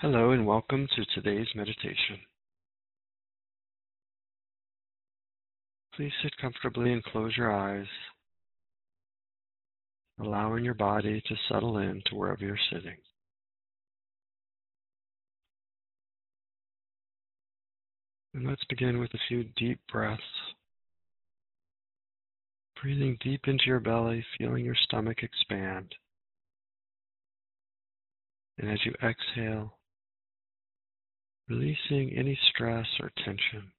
Hello and welcome to today's meditation. Please sit comfortably and close your eyes, allowing your body to settle in to wherever you're sitting. And let's begin with a few deep breaths. Breathing deep into your belly, feeling your stomach expand. And as you exhale, releasing any stress or tension.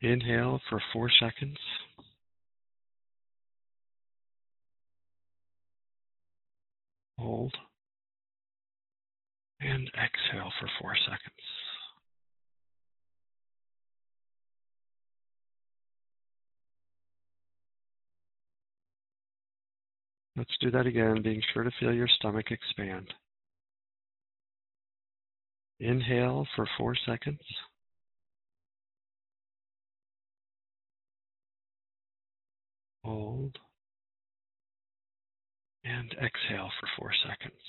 Inhale for four seconds. Hold. And exhale for four seconds. Let's do that again, being sure to feel your stomach expand. Inhale for four seconds. Hold. And exhale for four seconds.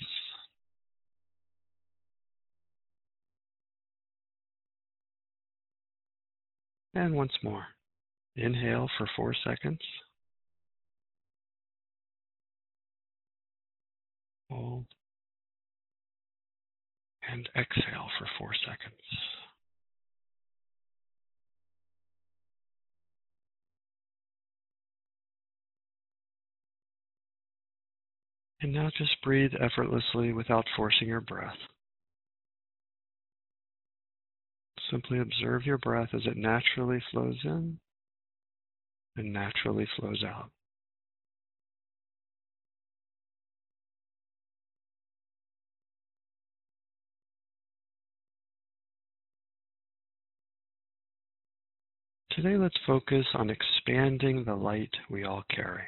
And once more. Inhale for four seconds. Hold and exhale for four seconds. And now just breathe effortlessly without forcing your breath. Simply observe your breath as it naturally flows in and naturally flows out. Today, let's focus on expanding the light we all carry.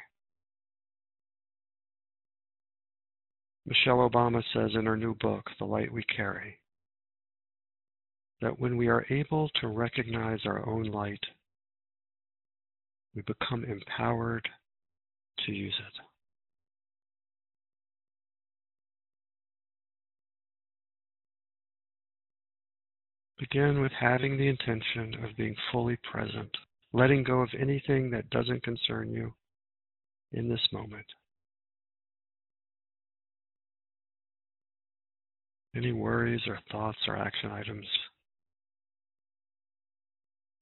Michelle Obama says in her new book, The Light We Carry, that when we are able to recognize our own light, we become empowered to use it. Begin with having the intention of being fully present, letting go of anything that doesn't concern you in this moment. Any worries or thoughts or action items,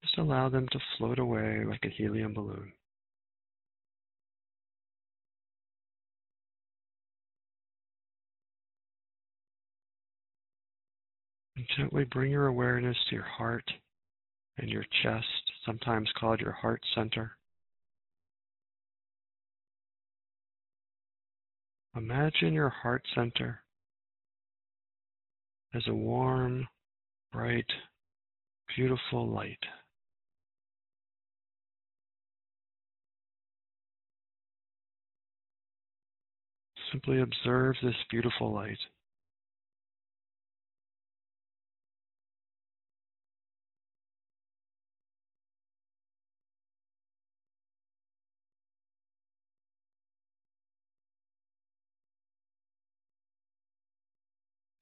just allow them to float away like a helium balloon. And gently bring your awareness to your heart and your chest, sometimes called your heart center. Imagine your heart center as a warm, bright, beautiful light. Simply observe this beautiful light.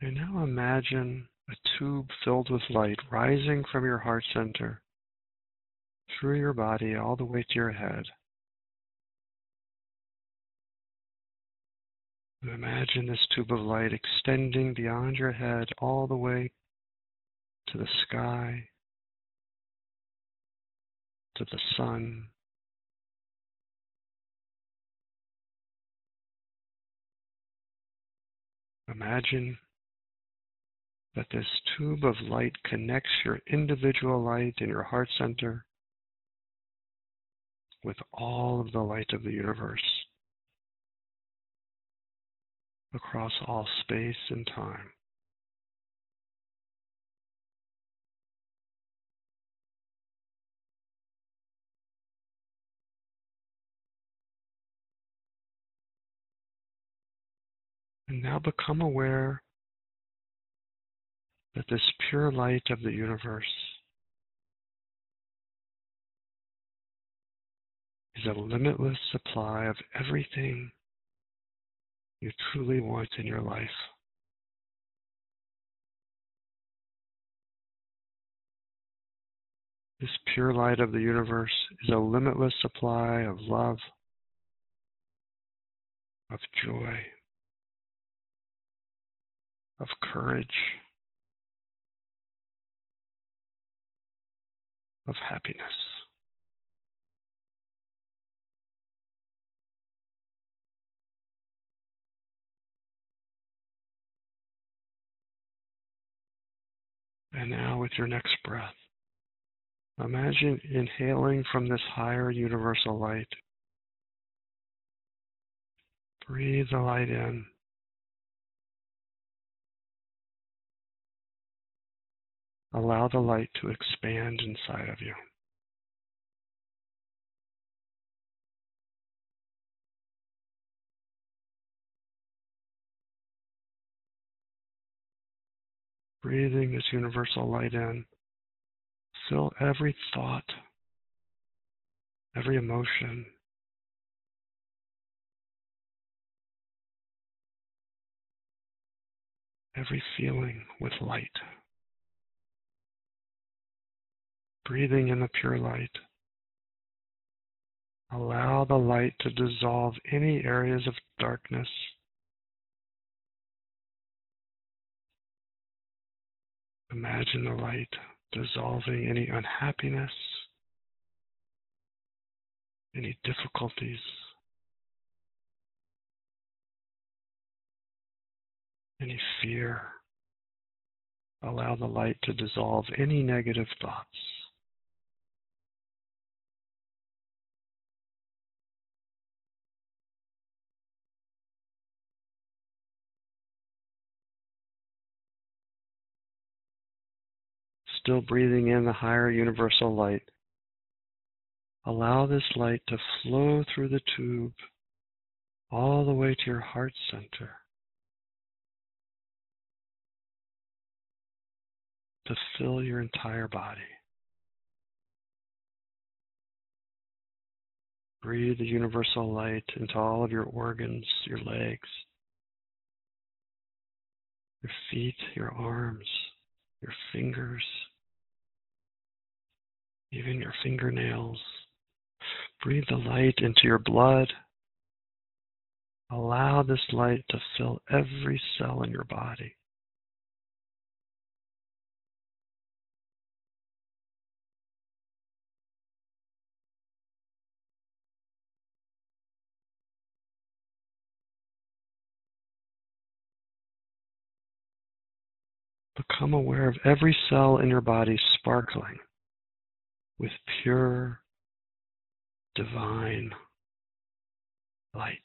And now imagine a tube filled with light rising from your heart center through your body all the way to your head. And imagine this tube of light extending beyond your head all the way to the sky, to the sun, Imagine that this tube of light connects your individual light in your heart center with all of the light of the universe across all space and time. And now become aware that this pure light of the universe is a limitless supply of everything you truly want in your life. This pure light of the universe is a limitless supply of love, of joy, of courage, of happiness. And now, with your next breath, imagine inhaling from this higher universal light. Breathe the light in. Allow the light to expand inside of you. Breathing this universal light in. Fill every thought, every emotion, every feeling with light. Breathing in the pure light. Allow the light to dissolve any areas of darkness Imagine the light dissolving any unhappiness, any difficulties, any fear. Allow the light to dissolve any negative thoughts. Still breathing in the higher universal light, allow this light to flow through the tube all the way to your heart center. To fill your entire body. Breathe the universal light into all of your organs, your legs, your feet, your arms, your fingers, even your fingernails. Breathe the light into your blood. Allow this light to fill every cell in your body. Become aware of every cell in your body sparkling with pure divine light.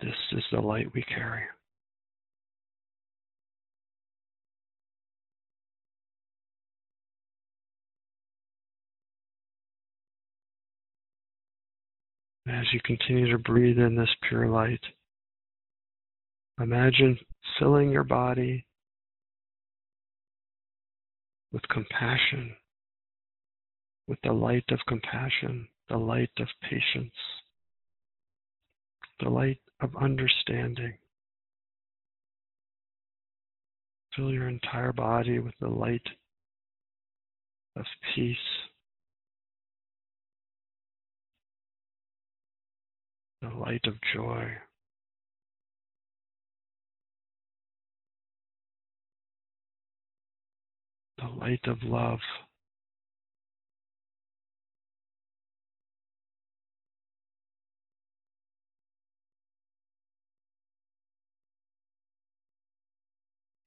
This is the light we carry. As you continue to breathe in this pure light, imagine filling your body with compassion, with the light of compassion, the light of patience, the light of understanding. Fill your entire body with the light of peace. The light of joy. The light of love.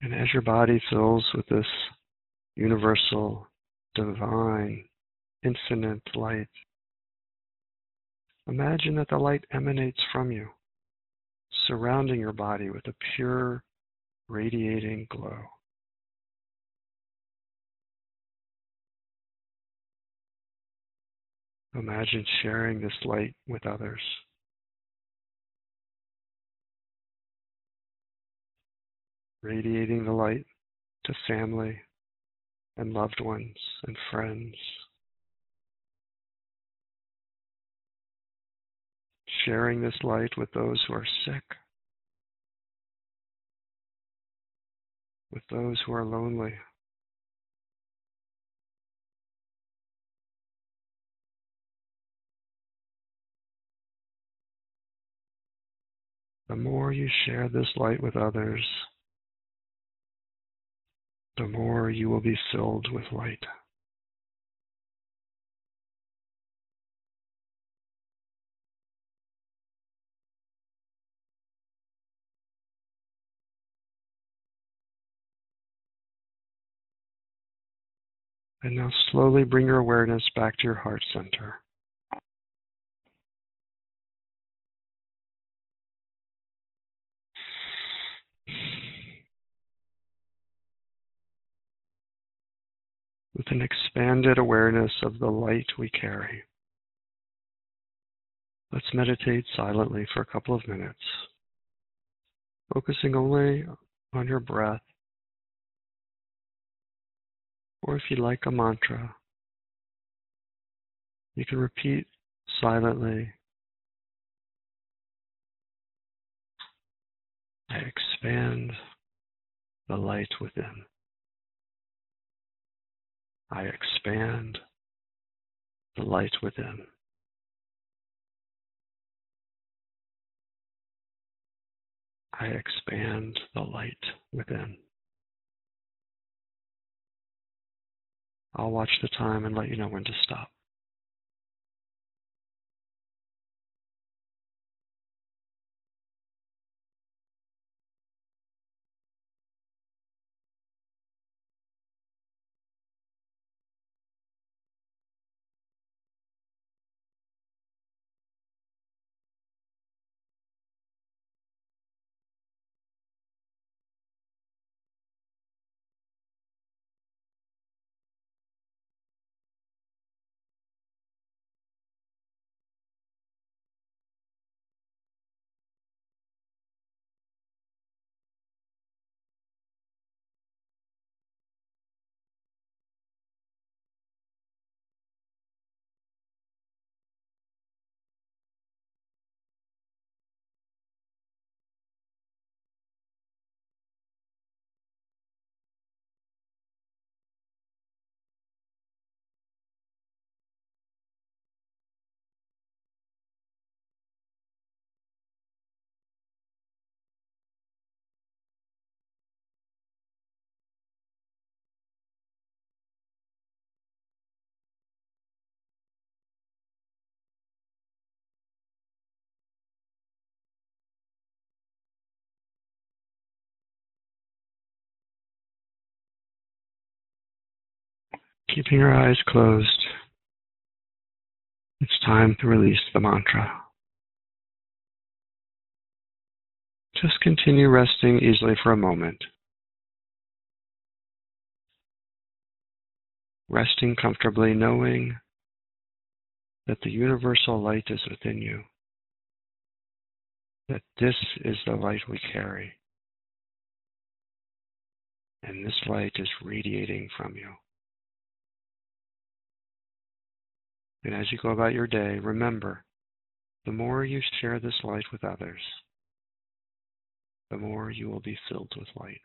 And as your body fills with this universal, divine, infinite light, imagine that the light emanates from you, surrounding your body with a pure, radiating glow. Imagine sharing this light with others. Radiating the light to family and loved ones and friends. sharing this light with those who are sick, with those who are lonely. The more you share this light with others, the more you will be filled with light. And now slowly bring your awareness back to your heart center. With an expanded awareness of the light we carry. Let's meditate silently for a couple of minutes, focusing only on your breath or if you like a mantra, you can repeat silently. I expand the light within. I expand the light within. I expand the light within. I'll watch the time and let you know when to stop. Keeping your eyes closed, it's time to release the mantra. Just continue resting easily for a moment. Resting comfortably, knowing that the universal light is within you, that this is the light we carry, and this light is radiating from you. And as you go about your day, remember the more you share this light with others, the more you will be filled with light.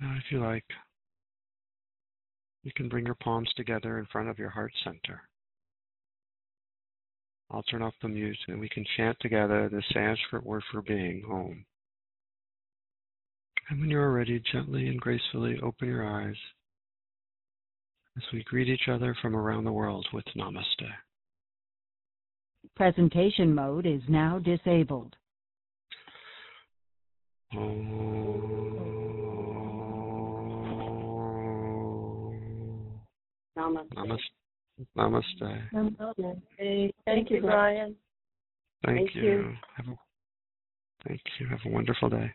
Now, if you like, you can bring your palms together in front of your heart center. I'll turn off the mute and we can chant together the Sanskrit word for being, Om. And when you are ready, gently and gracefully open your eyes as we greet each other from around the world with Namaste. Presentation mode is now disabled. Namaste. Namaste. Namaste. Thank you, Brian. Thank, Thank you. you. Have a, thank you. Have a wonderful day.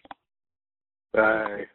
Bye.